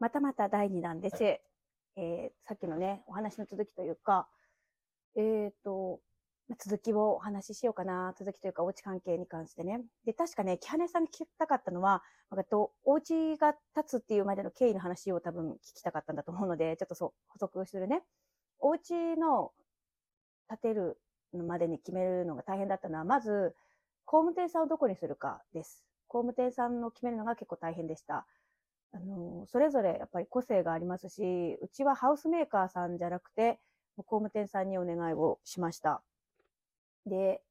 またまた第2弾です。えー、さっきのね、お話の続きというか、えっ、ー、と、続きをお話ししようかな。続きというか、お家関係に関してね。で、確かね、木羽さんに聞きたかったのは、えっと、お家が建つっていうまでの経緯の話を多分聞きたかったんだと思うので、ちょっとそう、補足するね。お家の建てるまでに決めるのが大変だったのは、まず、工務店さんをどこにするかです。工務店さんの決めるのが結構大変でした。あの、それぞれやっぱり個性がありますし、うちはハウスメーカーさんじゃなくて、工務店さんにお願いをしました。で、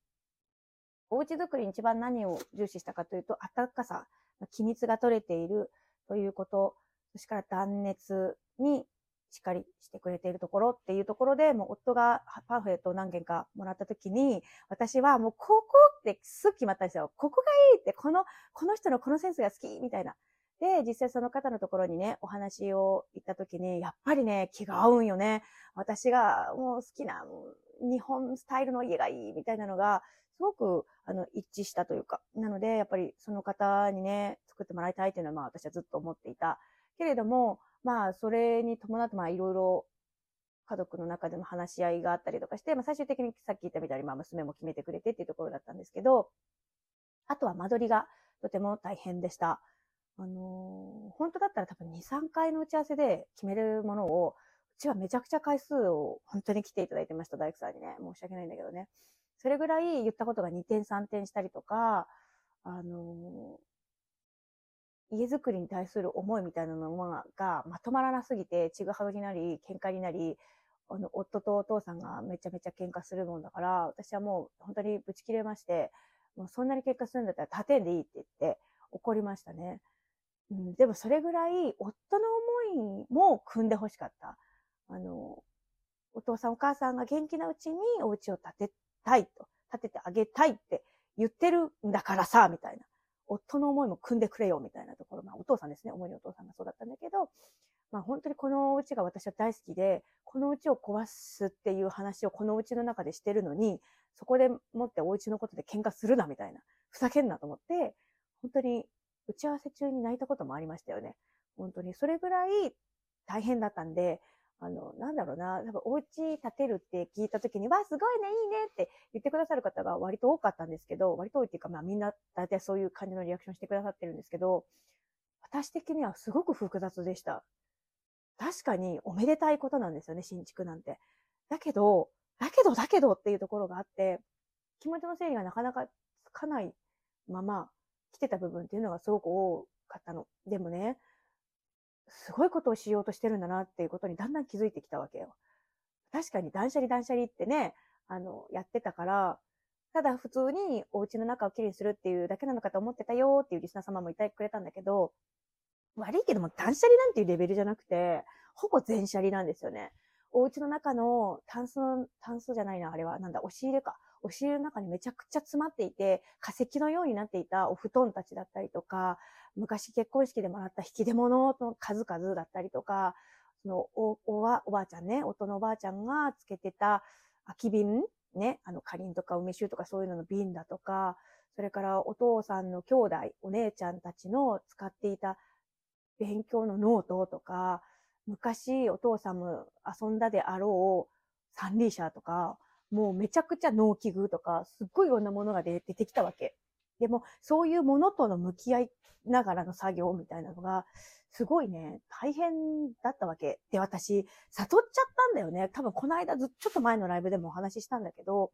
お家づくりに一番何を重視したかというと、暖かさ、機密が取れているということ、そしてから断熱にしっかりしてくれているところっていうところで、もう夫がパンフレットを何件かもらった時に、私はもうここってすぐ決まったんですよ。ここがいいって、この、この人のこのセンスが好きみたいな。で、実際その方のところにね、お話を行った時に、やっぱりね、気が合うんよね。私がもう好きな日本スタイルの家がいいみたいなのが、すごく、あの、一致したというか。なので、やっぱりその方にね、作ってもらいたいというのは、まあ私はずっと思っていた。けれども、まあ、それに伴って、まあ、いろいろ家族の中での話し合いがあったりとかして、まあ、最終的にさっき言ったみたいに、まあ、娘も決めてくれてっていうところだったんですけど、あとは間取りがとても大変でした。あのー、本当だったら多分2、3回の打ち合わせで決めるものを、うちはめちゃくちゃ回数を本当に来ていただいてました、大工さんにね。申し訳ないんだけどね。それぐらい言ったことが2点3点したりとか、あの家づくりに対する思いみたいなものがまとまらなすぎて、ちぐはぐになり、喧嘩になり、あの、夫とお父さんがめちゃめちゃ喧嘩するもんだから、私はもう本当にブチ切れまして、もうそんなに喧嘩するんだったら立てんでいいって言って怒りましたね。うん、でもそれぐらい夫の思いも組んで欲しかった。あの、お父さんお母さんが元気なうちにお家を建てたいと、建ててあげたいって言ってるんだからさ、みたいな。夫の思いも組んでくれよみたいなところ、まあお父さんですね、主にお父さんがそうだったんだけど、まあ本当にこのうちが私は大好きで、このうちを壊すっていう話をこのうちの中でしてるのに、そこでもってお家のことで喧嘩するなみたいな、ふざけんなと思って、本当に打ち合わせ中に泣いたこともありましたよね。本当に。それぐらい大変だったんで、あの、なんだろうな、多分お家建てるって聞いた時に、わ、すごいね、いいねって言ってくださる方が割と多かったんですけど、割と多いっていうか、まあみんな大体そういう感じのリアクションしてくださってるんですけど、私的にはすごく複雑でした。確かにおめでたいことなんですよね、新築なんて。だけど、だけど、だけどっていうところがあって、気持ちの整理がなかなかつかないまま来てた部分っていうのがすごく多かったの。でもね、すごいことをしようとしてるんだなっていうことにだんだん気づいてきたわけよ。確かに断捨離断捨離ってね、あの、やってたから、ただ普通にお家の中をきれいにするっていうだけなのかと思ってたよっていうリスナー様もいてくれたんだけど、悪いけども断捨離なんていうレベルじゃなくて、ほぼ全捨離なんですよね。お家の中のタンスの、タンスじゃないな、あれは、なんだ、押し入れか。押し入れの中にめちゃくちゃ詰まっていて、化石のようになっていたお布団たちだったりとか、昔結婚式でもらった引き出物の数々だったりとか、そのお、おば、おばあちゃんね、夫のおばあちゃんがつけてた空き瓶ね、あの、かりんとか梅酒とかそういうのの瓶だとか、それからお父さんの兄弟、お姉ちゃんたちの使っていた勉強のノートとか、昔お父さんも遊んだであろう三輪車とか、もうめちゃくちゃ農機具とか、すっごいいろんなものが出てきたわけ。でも、そういうものとの向き合いながらの作業みたいなのが、すごいね、大変だったわけ。で、私、悟っちゃったんだよね。多分この間ず、ちょっと前のライブでもお話ししたんだけど、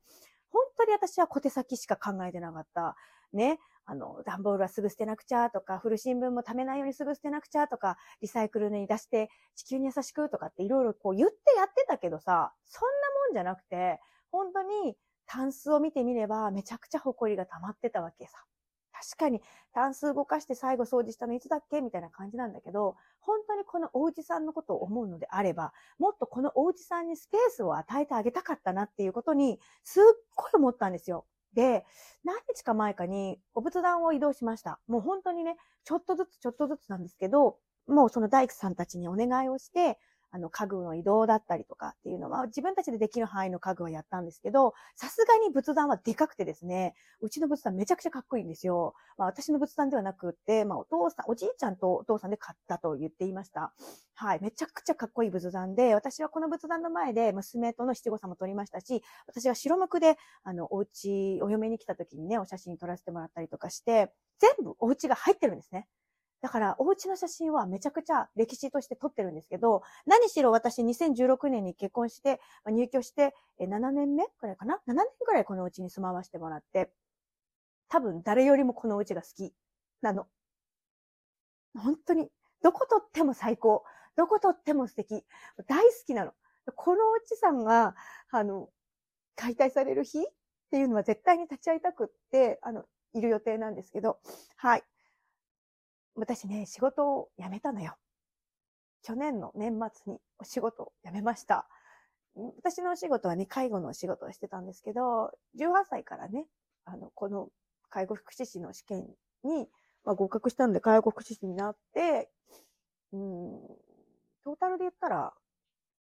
本当に私は小手先しか考えてなかった。ね。あの、段ボールはすぐ捨てなくちゃとか、古新聞も貯めないようにすぐ捨てなくちゃとか、リサイクルに出して地球に優しくとかっていろいろこう言ってやってたけどさ、そんなもんじゃなくて、本当にタンスを見てみればめちゃくちゃ埃が溜まってたわけさ。確かに、タンス動かして最後掃除したのいつだっけみたいな感じなんだけど、本当にこのおうちさんのことを思うのであれば、もっとこのおうちさんにスペースを与えてあげたかったなっていうことに、すっごい思ったんですよ。で、何日か前かにお仏壇を移動しました。もう本当にね、ちょっとずつちょっとずつなんですけど、もうその大工さんたちにお願いをして、あの、家具の移動だったりとかっていうのは、自分たちでできる範囲の家具はやったんですけど、さすがに仏壇はでかくてですね、うちの仏壇めちゃくちゃかっこいいんですよ。まあ私の仏壇ではなくって、まあお父さん、おじいちゃんとお父さんで買ったと言っていました。はい。めちゃくちゃかっこいい仏壇で、私はこの仏壇の前で娘との七五三も撮りましたし、私が白無垢で、あの、お家、お嫁に来た時にね、お写真撮らせてもらったりとかして、全部お家が入ってるんですね。だから、お家の写真はめちゃくちゃ歴史として撮ってるんですけど、何しろ私2016年に結婚して、入居して7年目くらいかな ?7 年くらいこのうちに住まわせてもらって、多分誰よりもこのお家が好きなの。本当に、どこ撮っても最高。どこ撮っても素敵。大好きなの。このお家さんが、あの、解体される日っていうのは絶対に立ち会いたくって、あの、いる予定なんですけど、はい。私ね、仕事を辞めたのよ。去年の年末にお仕事を辞めました。私のお仕事はね、介護のお仕事をしてたんですけど、18歳からね、あの、この介護福祉士の試験に、まあ、合格したんで介護福祉士になって、うん、トータルで言ったら、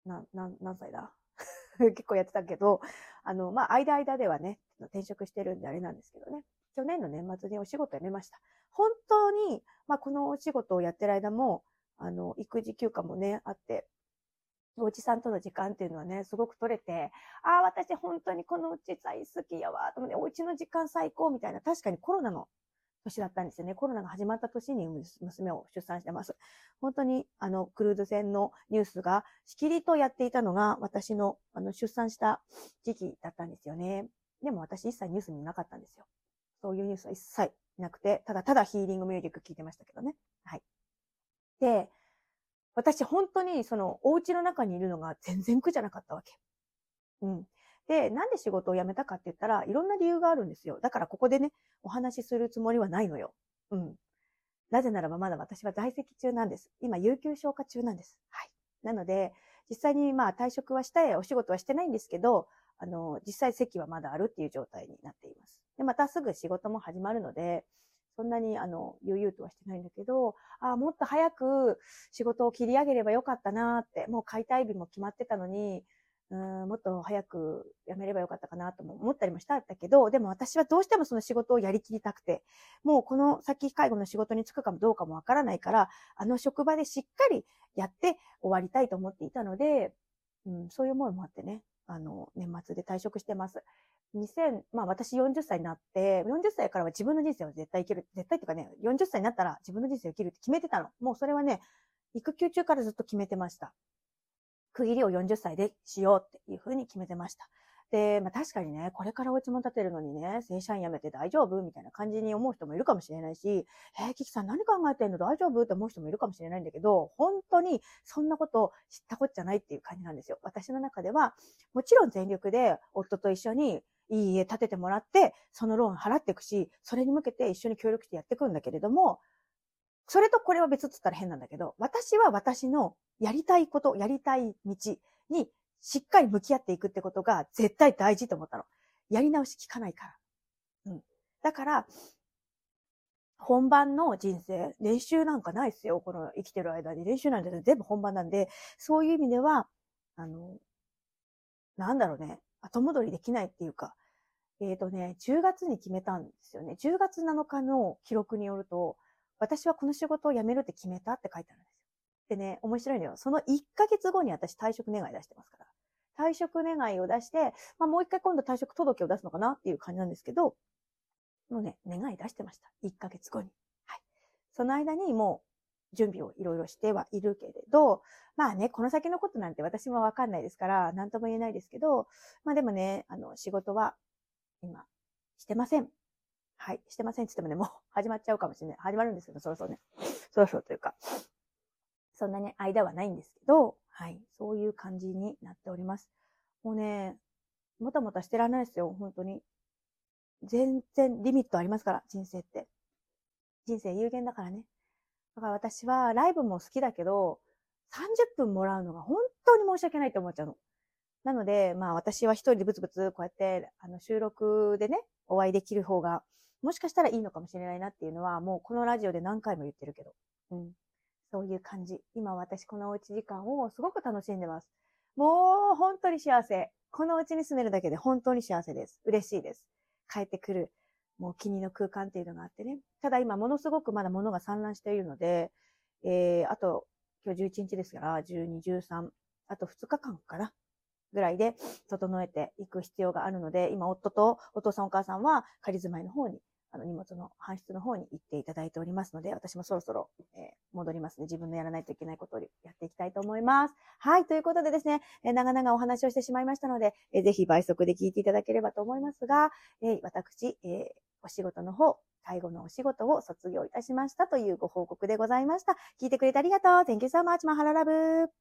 な、な、何歳だ？結構やってたけど、あの、まあ、間間ではね、転職してるんであれなんですけどね。去年の年末にお仕事辞めました。本当に、まあ、このお仕事をやってる間も、あの、育児休暇もね、あって、おじさんとの時間っていうのはね、すごく取れて、ああ、私本当にこのうち大好きやわ、と思って、お家の時間最高みたいな、確かにコロナの年だったんですよね。コロナが始まった年に娘を出産してます。本当に、あの、クルーズ船のニュースがしきりとやっていたのが、私の、あの、出産した時期だったんですよね。でも私一切ニュース見なかったんですよ。そういうニュースは一切なくて、ただただヒーリングミュージック聞いてましたけどね。はい。で、私本当にそのお家の中にいるのが全然苦じゃなかったわけ。うん。で、なんで仕事を辞めたかって言ったら、いろんな理由があるんですよ。だからここでね、お話しするつもりはないのよ。うん。なぜならばまだ私は在籍中なんです。今、有給消化中なんです。はい。なので、実際にまあ退職はしたい、お仕事はしてないんですけど、あの、実際席はまだあるっていう状態になっています。で、またすぐ仕事も始まるので、そんなに、あの、悠々とはしてないんだけど、ああ、もっと早く仕事を切り上げればよかったなって、もう解体日も決まってたのに、うんもっと早く辞めればよかったかなとも思ったりもしたんだけど、でも私はどうしてもその仕事をやりきりたくて、もうこの先介護の仕事に就くかもどうかもわからないから、あの職場でしっかりやって終わりたいと思っていたので、うん、そういう思いもあってね、あの、年末で退職してます。2000、まあ私40歳になって、40歳からは自分の人生を絶対生きる、絶対っていうかね、40歳になったら自分の人生を生きるって決めてたの。もうそれはね、育休中からずっと決めてました。区切りを40歳でしようっていうふうに決めてました。で、まあ確かにね、これからお家も建てるのにね、正社員辞めて大丈夫？みたいな感じに思う人もいるかもしれないし、えー、キキさん何考えてんの？大丈夫？って思う人もいるかもしれないんだけど、本当にそんなこと知ったこっちゃないっていう感じなんですよ。私の中では、もちろん全力で夫と一緒にいい家建ててもらって、そのローン払っていくし、それに向けて一緒に協力してやっていくんだけれども、それとこれは別っつったら変なんだけど、私は私のやりたいこと、やりたい道にしっかり向き合っていくってことが絶対大事と思ったの。やり直し聞かないから。うん。だから、本番の人生、練習なんかないっすよ。この生きてる間に練習なんて全部本番なんで、そういう意味では、あの、なんだろうね、後戻りできないっていうか、えっ、ー、とね、10月に決めたんですよね。10月7日の記録によると、私はこの仕事を辞めるって決めたって書いてあるんです。でね、面白いのよ。その1ヶ月後に私退職願い出してますから。退職願いを出して、まあもう一回今度退職届を出すのかなっていう感じなんですけど、もうね、願い出してました。1ヶ月後に。はい。その間にもう準備をいろいろしてはいるけれど、まあね、この先のことなんて私もわかんないですから、なんとも言えないですけど、まあでもね、あの、仕事は今、してません。はい、してませんって言ってもね、もう始まっちゃうかもしれない。始まるんですけど、そろそろね。そろそろというか、そんなね、間はないんですけど、はい、そういう感じになっております。もうね、もたもたしてらんないですよ、本当に。全然リミットありますから、人生って。人生有限だからね。だから私はライブも好きだけど、30分もらうのが本当に申し訳ないって思っちゃうの。なので、まあ私は一人でブツブツこうやって、あの収録でね、お会いできる方が、もしかしたらいいのかもしれないなっていうのは、もうこのラジオで何回も言ってるけど。うん。そういう感じ。今私このおうち時間をすごく楽しんでます。もう本当に幸せ。このうちに住めるだけで本当に幸せです。嬉しいです。帰ってくる、もう君の空間っていうのがあってね。ただ今ものすごくまだ物が散乱しているので、えー、あと今日11日ですから、12、13、あと2日間かな。ぐらいで整えていく必要があるので、今夫とお父さんお母さんは仮住まいの方にあの荷物の搬出の方に行っていただいておりますので、私もそろそろ、えー、戻りますね。自分のやらないといけないことをやっていきたいと思います。はい。ということでですね、え、長々お話をしてしまいましたので、えー、ぜひ倍速で聞いていただければと思いますが、え、私、え、お仕事の方、介護のお仕事を卒業いたしましたというご報告でございました。聞いてくれてありがとう。Thank you so much, マハララブ。